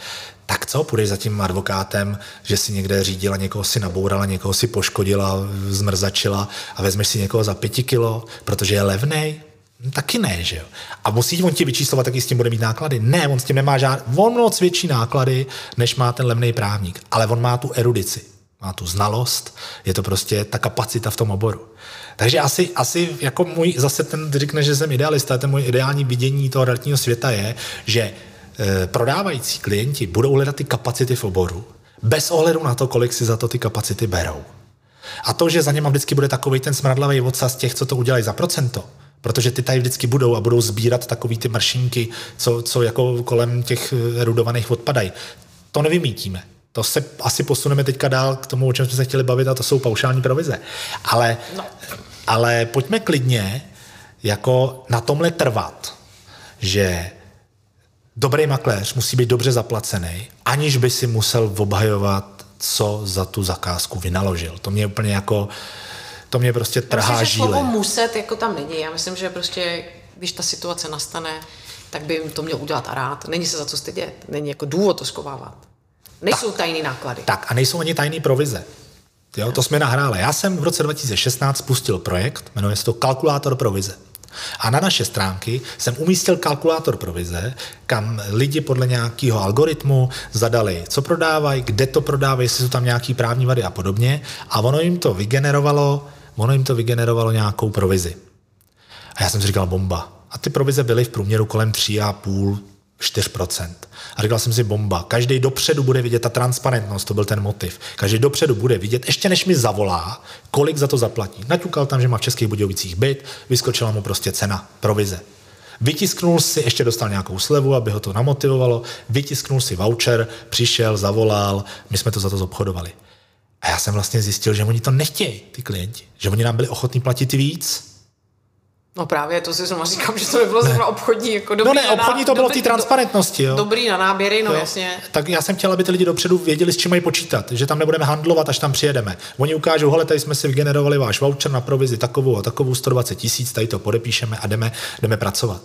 Speaker 1: tak co, půjdeš za tím advokátem, že si někde řídila, někoho si nabourala, někoho si poškodila, zmrzačila a vezmeš si někoho za pěti kilo, protože je levnej? No, taky ne, že jo. A musí on ti vyčíslovat, taky s tím bude mít náklady? Ne, on s tím nemá žádný, on moc větší náklady, než má ten levný právník. Ale on má tu erudici, má tu znalost, je to prostě ta kapacita v tom oboru. Takže asi, asi jako můj, zase ten řekne, že jsem idealista, ten můj ideální vidění toho realitního světa je, že prodávající klienti budou hledat ty kapacity v oboru, bez ohledu na to, kolik si za to ty kapacity berou. A to, že za něma vždycky bude takový ten smradlavý odsaz těch, co to udělají za procento, protože ty tady vždycky budou a budou sbírat takový ty maršinky, co, co jako kolem těch eh, erudovaných odpadají. To nevymítíme. To se asi posuneme teďka dál k tomu, o čem jsme se chtěli bavit, a to jsou paušální provize. Ale, no. ale pojďme klidně jako na tomhle trvat, že dobrý makléř musí být dobře zaplacený, aniž by si musel obhajovat, co za tu zakázku vynaložil. To mě úplně jako, to mě prostě trhá myslím, žíly.
Speaker 2: slovo muset jako tam není. Já myslím, že prostě, když ta situace nastane, tak by jim to měl udělat a rád. Není se za co stydět. Není jako důvod to skovávat. Nejsou tak, tajný náklady.
Speaker 1: Tak a nejsou ani tajný provize. Jo, to jsme nahráli. Já jsem v roce 2016 spustil projekt, jmenuje se to Kalkulátor provize. A na naše stránky jsem umístil kalkulátor provize, kam lidi podle nějakého algoritmu zadali, co prodávají, kde to prodávají, jestli jsou tam nějaký právní vady a podobně. A ono jim to vygenerovalo, ono jim to vygenerovalo nějakou provizi. A já jsem si říkal, bomba. A ty provize byly v průměru kolem 3,5 4%. A říkal jsem si, bomba, každý dopředu bude vidět ta transparentnost, to byl ten motiv. Každý dopředu bude vidět, ještě než mi zavolá, kolik za to zaplatí. Naťukal tam, že má v Českých Budějovicích byt, vyskočila mu prostě cena, provize. Vytisknul si, ještě dostal nějakou slevu, aby ho to namotivovalo, vytisknul si voucher, přišel, zavolal, my jsme to za to zobchodovali. A já jsem vlastně zjistil, že oni to nechtějí, ty klienti. Že oni nám byli ochotní platit víc,
Speaker 2: No právě, to si znovu říkám, že to nebylo zrovna obchodní. Jako dobrý
Speaker 1: no ne, obchodní to bylo té transparentnosti. Jo.
Speaker 2: Dobrý na náběry, no jo. jasně.
Speaker 1: Tak já jsem chtěl, aby ty lidi dopředu věděli, s čím mají počítat, že tam nebudeme handlovat, až tam přijedeme. Oni ukážou, hele, tady jsme si vygenerovali váš voucher na provizi takovou a takovou 120 tisíc, tady to podepíšeme a jdeme, jdeme pracovat.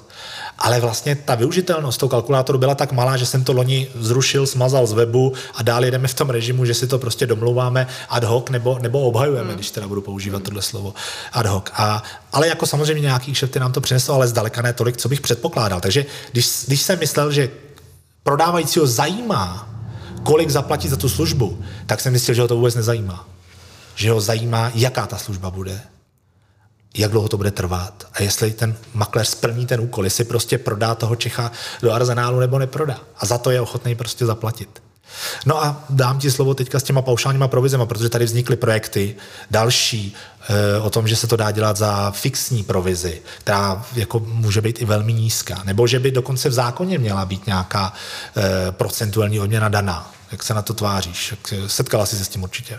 Speaker 1: Ale vlastně ta využitelnost toho kalkulátoru byla tak malá, že jsem to loni zrušil, smazal z webu a dál jedeme v tom režimu, že si to prostě domlouváme ad hoc nebo, nebo obhajujeme, hmm. když teda budu používat hmm. tohle slovo ad hoc. A, ale jako samozřejmě nějaký kšefty nám to přineslo, ale zdaleka ne tolik, co bych předpokládal. Takže když, když jsem myslel, že prodávajícího zajímá, kolik zaplatí za tu službu, tak jsem myslel, že ho to vůbec nezajímá. Že ho zajímá, jaká ta služba bude jak dlouho to bude trvat a jestli ten makléř splní ten úkol, jestli prostě prodá toho Čecha do arzenálu nebo neprodá. A za to je ochotný prostě zaplatit. No a dám ti slovo teďka s těma paušálníma provizema, protože tady vznikly projekty další e, o tom, že se to dá dělat za fixní provizi, která jako může být i velmi nízká. Nebo že by dokonce v zákoně měla být nějaká e, procentuální odměna daná. Jak se na to tváříš? Setkala jsi se s tím určitě.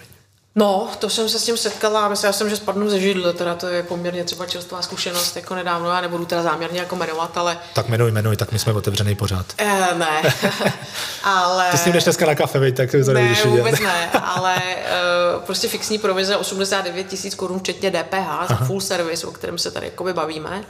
Speaker 2: No, to jsem se s tím setkala a myslela jsem, že spadnu ze židle, teda to je poměrně třeba čerstvá zkušenost, jako nedávno, já nebudu teda záměrně jako jmenovat, ale...
Speaker 1: Tak jmenuj, jmenuj, tak my jsme otevřený pořád.
Speaker 2: E, ne, (laughs) ale...
Speaker 1: Ty s ním jdeš dneska na kafe, vej, tak to
Speaker 2: Ne, vůbec ne, (laughs) ale uh, prostě fixní provize 89 tisíc korun, včetně DPH za Aha. full service, o kterém se tady jakoby bavíme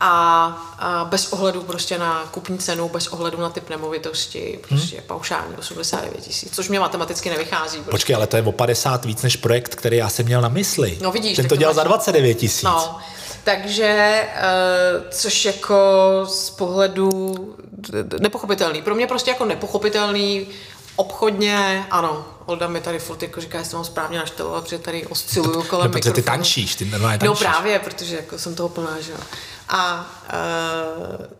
Speaker 2: a, a bez ohledu prostě na kupní cenu, bez ohledu na typ nemovitosti, prostě hmm. paušální 89 tisíc, což mě matematicky nevychází. Prostě.
Speaker 1: Počkej, ale to je o 50 víc než projekt, který já jsem měl na mysli.
Speaker 2: No vidíš.
Speaker 1: Ten to dělal za 29 tisíc.
Speaker 2: No, takže, uh, což jako z pohledu nepochopitelný. Pro mě prostě jako nepochopitelný obchodně, ano, Olda mi tady furt jako říká, jestli mám správně naštelovat, protože tady osciluju kolem no,
Speaker 1: protože ty tančíš, ty normálně
Speaker 2: tančíš. No právě, protože jako jsem toho plná, že jo. A e,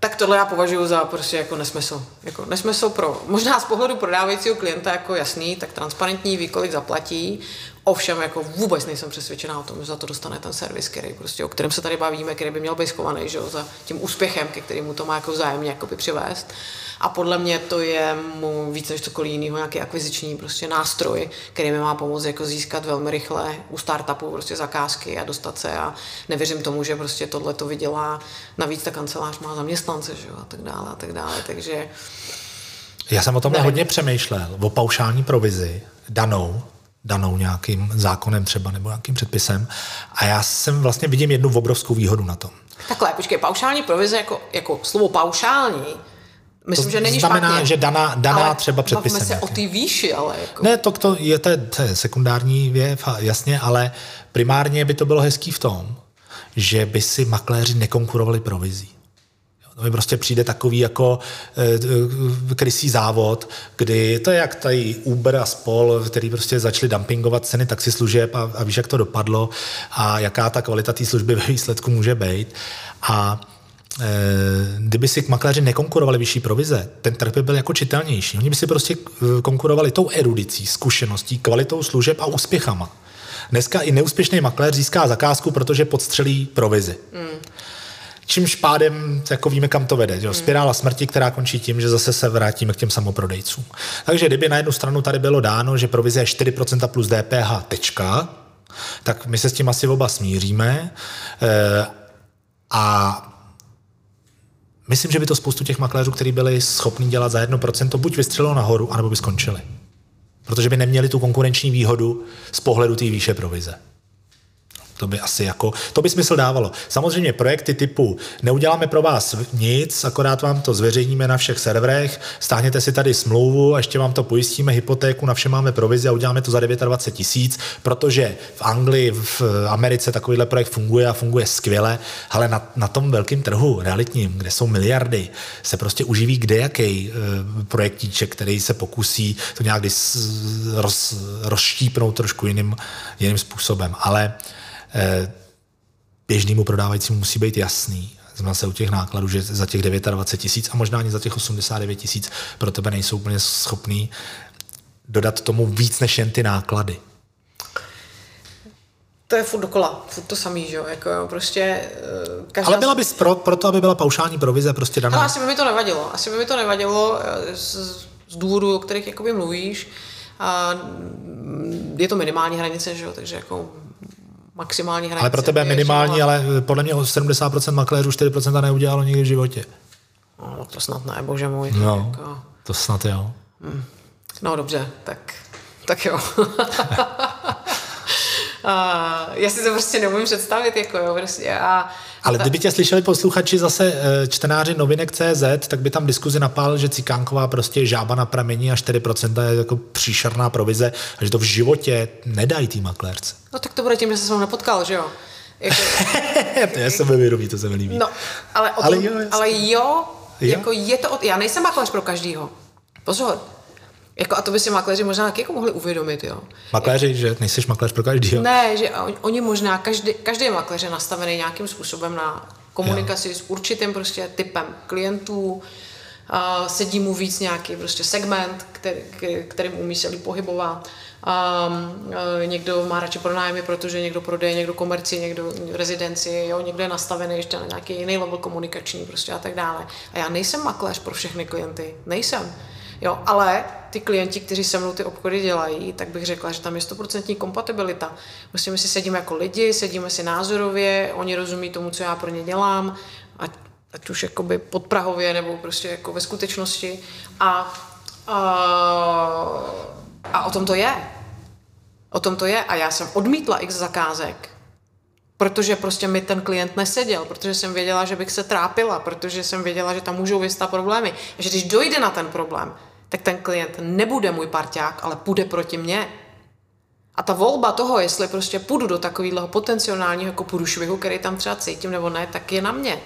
Speaker 2: tak tohle já považuji za prostě jako nesmysl. Jako nesmysl pro, možná z pohledu prodávajícího klienta jako jasný, tak transparentní, ví, kolik zaplatí, Ovšem, jako vůbec nejsem přesvědčená o tom, že za to dostane ten servis, který prostě, o kterém se tady bavíme, který by měl být schovaný, že za tím úspěchem, ke kterému to má jako vzájemně jako by přivést. A podle mě to je mu víc než cokoliv jiného, nějaký akviziční prostě nástroj, který mi má pomoct jako získat velmi rychle u startupu prostě zakázky a dostat se a nevěřím tomu, že prostě tohle to vydělá. Navíc ta kancelář má zaměstnance, že jo, a tak dále, a tak dále, takže
Speaker 1: já jsem o tom hodně přemýšlel, o paušální provizi danou danou nějakým zákonem třeba nebo nějakým předpisem. A já jsem vlastně vidím jednu obrovskou výhodu na tom.
Speaker 2: Takhle, počkej, paušální provize jako, jako slovo paušální, Myslím, to že není
Speaker 1: znamená,
Speaker 2: špatně,
Speaker 1: že daná, daná ale třeba předpisem.
Speaker 2: se o té výši, ale jako...
Speaker 1: Ne, to, to, je, to, je, to je sekundární věc, jasně, ale primárně by to bylo hezký v tom, že by si makléři nekonkurovali provizí. To mi prostě přijde takový jako e, krysí závod, kdy to je jak tady Uber a spol, který prostě začali dumpingovat ceny taxislužeb a, a víš, jak to dopadlo a jaká ta kvalita té služby (laughs) ve výsledku může být. A e, kdyby si makléři nekonkurovali vyšší provize, ten trh by byl jako čitelnější. Oni by si prostě konkurovali tou erudicí, zkušeností, kvalitou služeb a úspěchama. Dneska i neúspěšný makléř získá zakázku, protože podstřelí provizi. Mm čímž pádem jako víme, kam to vede. Že? Spirála smrti, která končí tím, že zase se vrátíme k těm samoprodejcům. Takže kdyby na jednu stranu tady bylo dáno, že provize je 4% plus DPH, tečka, tak my se s tím asi oba smíříme. E, a myslím, že by to spoustu těch makléřů, kteří byli schopni dělat za 1%, buď vystřelilo nahoru, anebo by skončili. Protože by neměli tu konkurenční výhodu z pohledu té výše provize. To by asi jako, to by smysl dávalo. Samozřejmě projekty typu neuděláme pro vás nic, akorát vám to zveřejníme na všech serverech, stáhněte si tady smlouvu a ještě vám to pojistíme, hypotéku, na vše máme provizi a uděláme to za 29 tisíc, protože v Anglii, v Americe takovýhle projekt funguje a funguje skvěle, ale na, na tom velkém trhu realitním, kde jsou miliardy, se prostě uživí kdejaký e, projektíček, který se pokusí to nějak roz, rozštípnout trošku jiným, jiným způsobem. Ale Eh, běžnému prodávajícímu musí být jasný, znamená se u těch nákladů, že za těch 29 tisíc a možná ani za těch 89 tisíc pro tebe nejsou úplně schopný dodat tomu víc než jen ty náklady.
Speaker 2: To je furt dokola, furt to samý, že jo, jako jo, prostě eh,
Speaker 1: každá... Ale byla bys pro, pro to, aby byla paušální provize prostě daná?
Speaker 2: Ale asi by mi to nevadilo, asi by mi to nevadilo eh, z, z důvodů, o kterých jakoby mluvíš. A je to minimální hranice, že jo, takže jako maximální hranice.
Speaker 1: Ale pro tebe minimální, ale podle mě 70% makléřů 4% neudělalo nikdy v životě.
Speaker 2: No, to snad ne, bože můj.
Speaker 1: No, jako... to snad jo.
Speaker 2: Hmm. No dobře, tak, tak jo. (laughs) (laughs) a, já si to prostě nemůžu představit, jako jo, prostě. A,
Speaker 1: ale kdyby tě slyšeli posluchači zase eh, čtenáři novinek CZ, tak by tam diskuzi napál, že Cikánková prostě je žába na pramení a 4% je jako příšerná provize a že to v životě nedají tý makléřce.
Speaker 2: No tak to bude tím, že se s vámi nepotkal, že jo?
Speaker 1: Jako, (laughs) to je sebevědomí, to se mi líbí.
Speaker 2: No, ale, o tom, ale jo, ale jo, jo, jako je to, já nejsem makléř pro každýho. Pozor, jako, a to by si makléři možná taky jako mohli uvědomit, jo.
Speaker 1: Makléři, že nejsiš makléř pro každý,
Speaker 2: Ne, že oni možná, každý, každý makléř je nastavený nějakým způsobem na komunikaci jo. s určitým prostě typem klientů, uh, sedí mu víc nějaký prostě segment, který, kterým umí se líp pohybovat. Um, uh, někdo má radši pronájmy, protože někdo prodeje, někdo komerci, někdo rezidenci, jo, někdo je nastavený ještě na nějaký jiný level komunikační prostě a tak dále. A já nejsem makléř pro všechny klienty, nejsem. Jo, ale ty klienti, kteří se mnou ty obchody dělají, tak bych řekla, že tam je stoprocentní kompatibilita. My si sedíme jako lidi, sedíme si názorově, oni rozumí tomu, co já pro ně dělám, ať, ať už jakoby podprahově nebo prostě jako ve skutečnosti. A, a, a o tom to je. O tom to je. A já jsem odmítla x zakázek, protože prostě mi ten klient neseděl, protože jsem věděla, že bych se trápila, protože jsem věděla, že tam můžou vystat problémy. A že když dojde na ten problém, tak ten klient nebude můj parťák, ale půjde proti mně. A ta volba toho, jestli prostě půjdu do takového potenciálního jako průšvihu, který tam třeba cítím nebo ne, tak je na mě.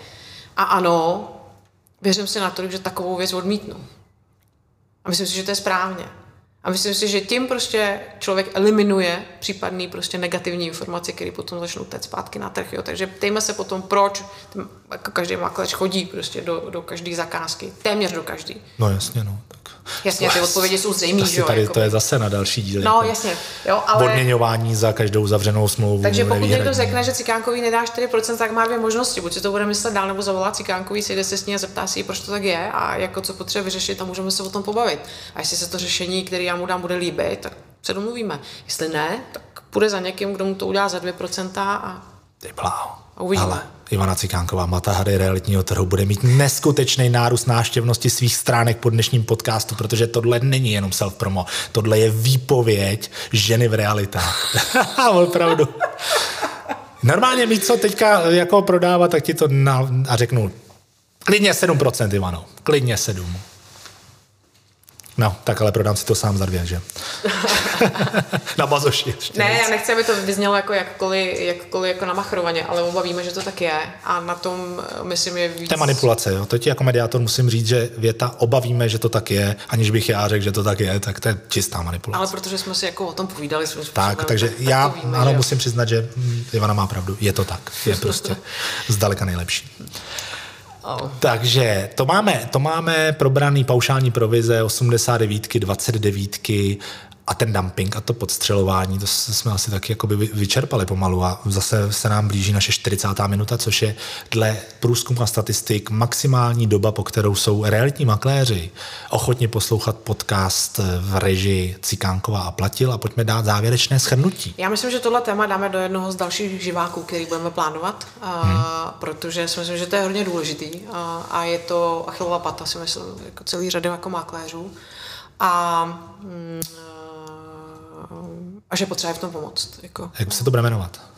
Speaker 2: A ano, věřím si na to, že takovou věc odmítnu. A myslím si, že to je správně. A myslím si, že tím prostě člověk eliminuje případný prostě negativní informace, které potom začnou teď zpátky na trh. Jo. Takže ptejme se potom, proč jako každý makléř chodí prostě do, do každé zakázky. Téměř do každé.
Speaker 1: No jasně, no. Tak.
Speaker 2: Jasně, ty odpovědi jsou zřejmé,
Speaker 1: že tady jako... to je zase na další díl.
Speaker 2: No, jako jasně. Jo, ale...
Speaker 1: Odměňování za každou zavřenou smlouvu.
Speaker 2: Takže pokud někdo řekne, že Cikánkový nedá 4%, tak má dvě možnosti. Buď si to bude myslet dál, nebo zavolá Cikánkový, sejde se s ní a zeptá si, proč to tak je a jako co potřebuje vyřešit a můžeme se o tom pobavit. A jestli se to řešení, které já mu dám, bude líbit, tak se domluvíme. Jestli ne, tak půjde za někým, kdo mu to udělá za 2% a,
Speaker 1: Ty a uvidíme. Ale Ivana Cikánková, Matahary realitního trhu, bude mít neskutečný nárůst náštěvnosti svých stránek po dnešním podcastu, protože tohle není jenom self-promo, tohle je výpověď ženy v realitách. (laughs) Opravdu. Normálně mít co teďka jako prodávat, tak ti to na, a řeknu, klidně 7%, Ivano, klidně 7%. No, tak ale prodám si to sám za dvě, že? (laughs) na bazoši ještě.
Speaker 2: Ne, já nechci, aby to vyznělo jako jakkoliv, jakkoliv jako namachrovaně, ale oba víme, že to tak je a na tom, myslím, je víc...
Speaker 1: To je manipulace, jo. To ti jako mediátor musím říct, že věta oba víme, že to tak je, aniž bych já řekl, že to tak je, tak to je čistá manipulace.
Speaker 2: Ale protože jsme si jako o tom povídali
Speaker 1: svým způsobem. Tak, takže tak, já tak víme, ano, že... musím přiznat, že Ivana má pravdu. Je to tak. Je (laughs) prostě zdaleka nejlepší. Oh. Takže to máme, to máme probraný paušální provize 89, 29 a ten dumping a to podstřelování, to jsme asi taky jakoby vyčerpali pomalu a zase se nám blíží naše 40. minuta, což je dle průzkumu a statistik maximální doba, po kterou jsou realitní makléři ochotni poslouchat podcast v režii Cikánkova a Platil a pojďme dát závěrečné schrnutí.
Speaker 2: Já myslím, že tohle téma dáme do jednoho z dalších živáků, který budeme plánovat, hmm. protože si myslím, že to je hodně důležitý a, a je to achilová pata, si myslím, jako celý řady jako makléřů. A mm, a že potřebuje v tom pomoct. Jako.
Speaker 1: Jak se to bude jmenovat?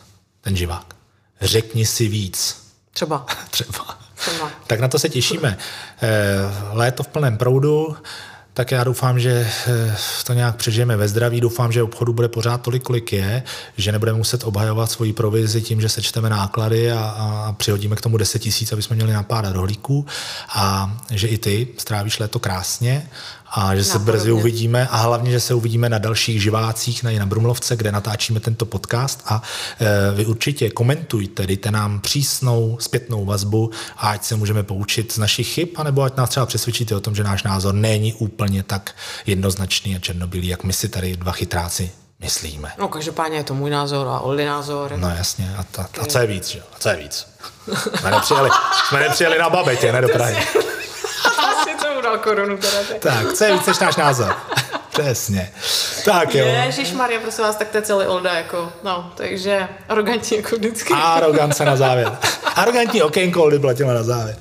Speaker 1: ten živák. Řekni si víc.
Speaker 2: Třeba. (laughs)
Speaker 1: Třeba.
Speaker 2: Třeba.
Speaker 1: Tak na to se těšíme. Eh, Léto v plném proudu, tak já doufám, že eh, to nějak přežijeme ve zdraví. Doufám, že obchodu bude pořád tolik, kolik je, že nebudeme muset obhajovat svoji provizi tím, že sečteme náklady a, a přihodíme k tomu 10 tisíc, aby jsme měli na pár rohlíků a že i ty strávíš léto krásně a že se brzy uvidíme a hlavně, že se uvidíme na dalších živácích na, na Brumlovce, kde natáčíme tento podcast a e, vy určitě komentujte, dejte nám přísnou zpětnou vazbu a ať se můžeme poučit z našich chyb, anebo ať nás třeba přesvědčíte o tom, že náš názor není úplně tak jednoznačný a černobílý, jak my si tady dva chytráci myslíme.
Speaker 2: No každopádně je to můj názor a Oldy názor.
Speaker 1: No jasně, a, ta, a co je víc, že? jo? A co je víc? Jsme nepřijeli, jsme nepřijeli na babetě, ne do (laughs) Prahy.
Speaker 2: Dal korunu teda. tak.
Speaker 1: Tak, co je víc než náš názor? (laughs) Přesně. Tak jo.
Speaker 2: Ježíš Maria, prosím vás, tak to je celý Olda, jako, no, takže arrogantní jako vždycky.
Speaker 1: Arogance na závěr. Arrogantní okénko Oldy platilo na závěr.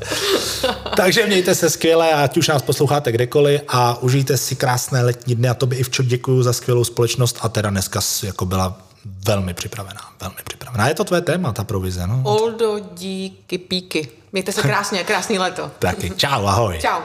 Speaker 1: Takže mějte se skvěle, ať už nás posloucháte kdekoliv a užijte si krásné letní dny a tobě i včot děkuji za skvělou společnost a teda dneska jako byla velmi připravená, velmi připravená. Je to tvé téma, ta provize, no?
Speaker 2: Oldo, díky, píky. Mějte se krásně, krásný léto.
Speaker 1: Taky. Čau, ahoj.
Speaker 2: Čau.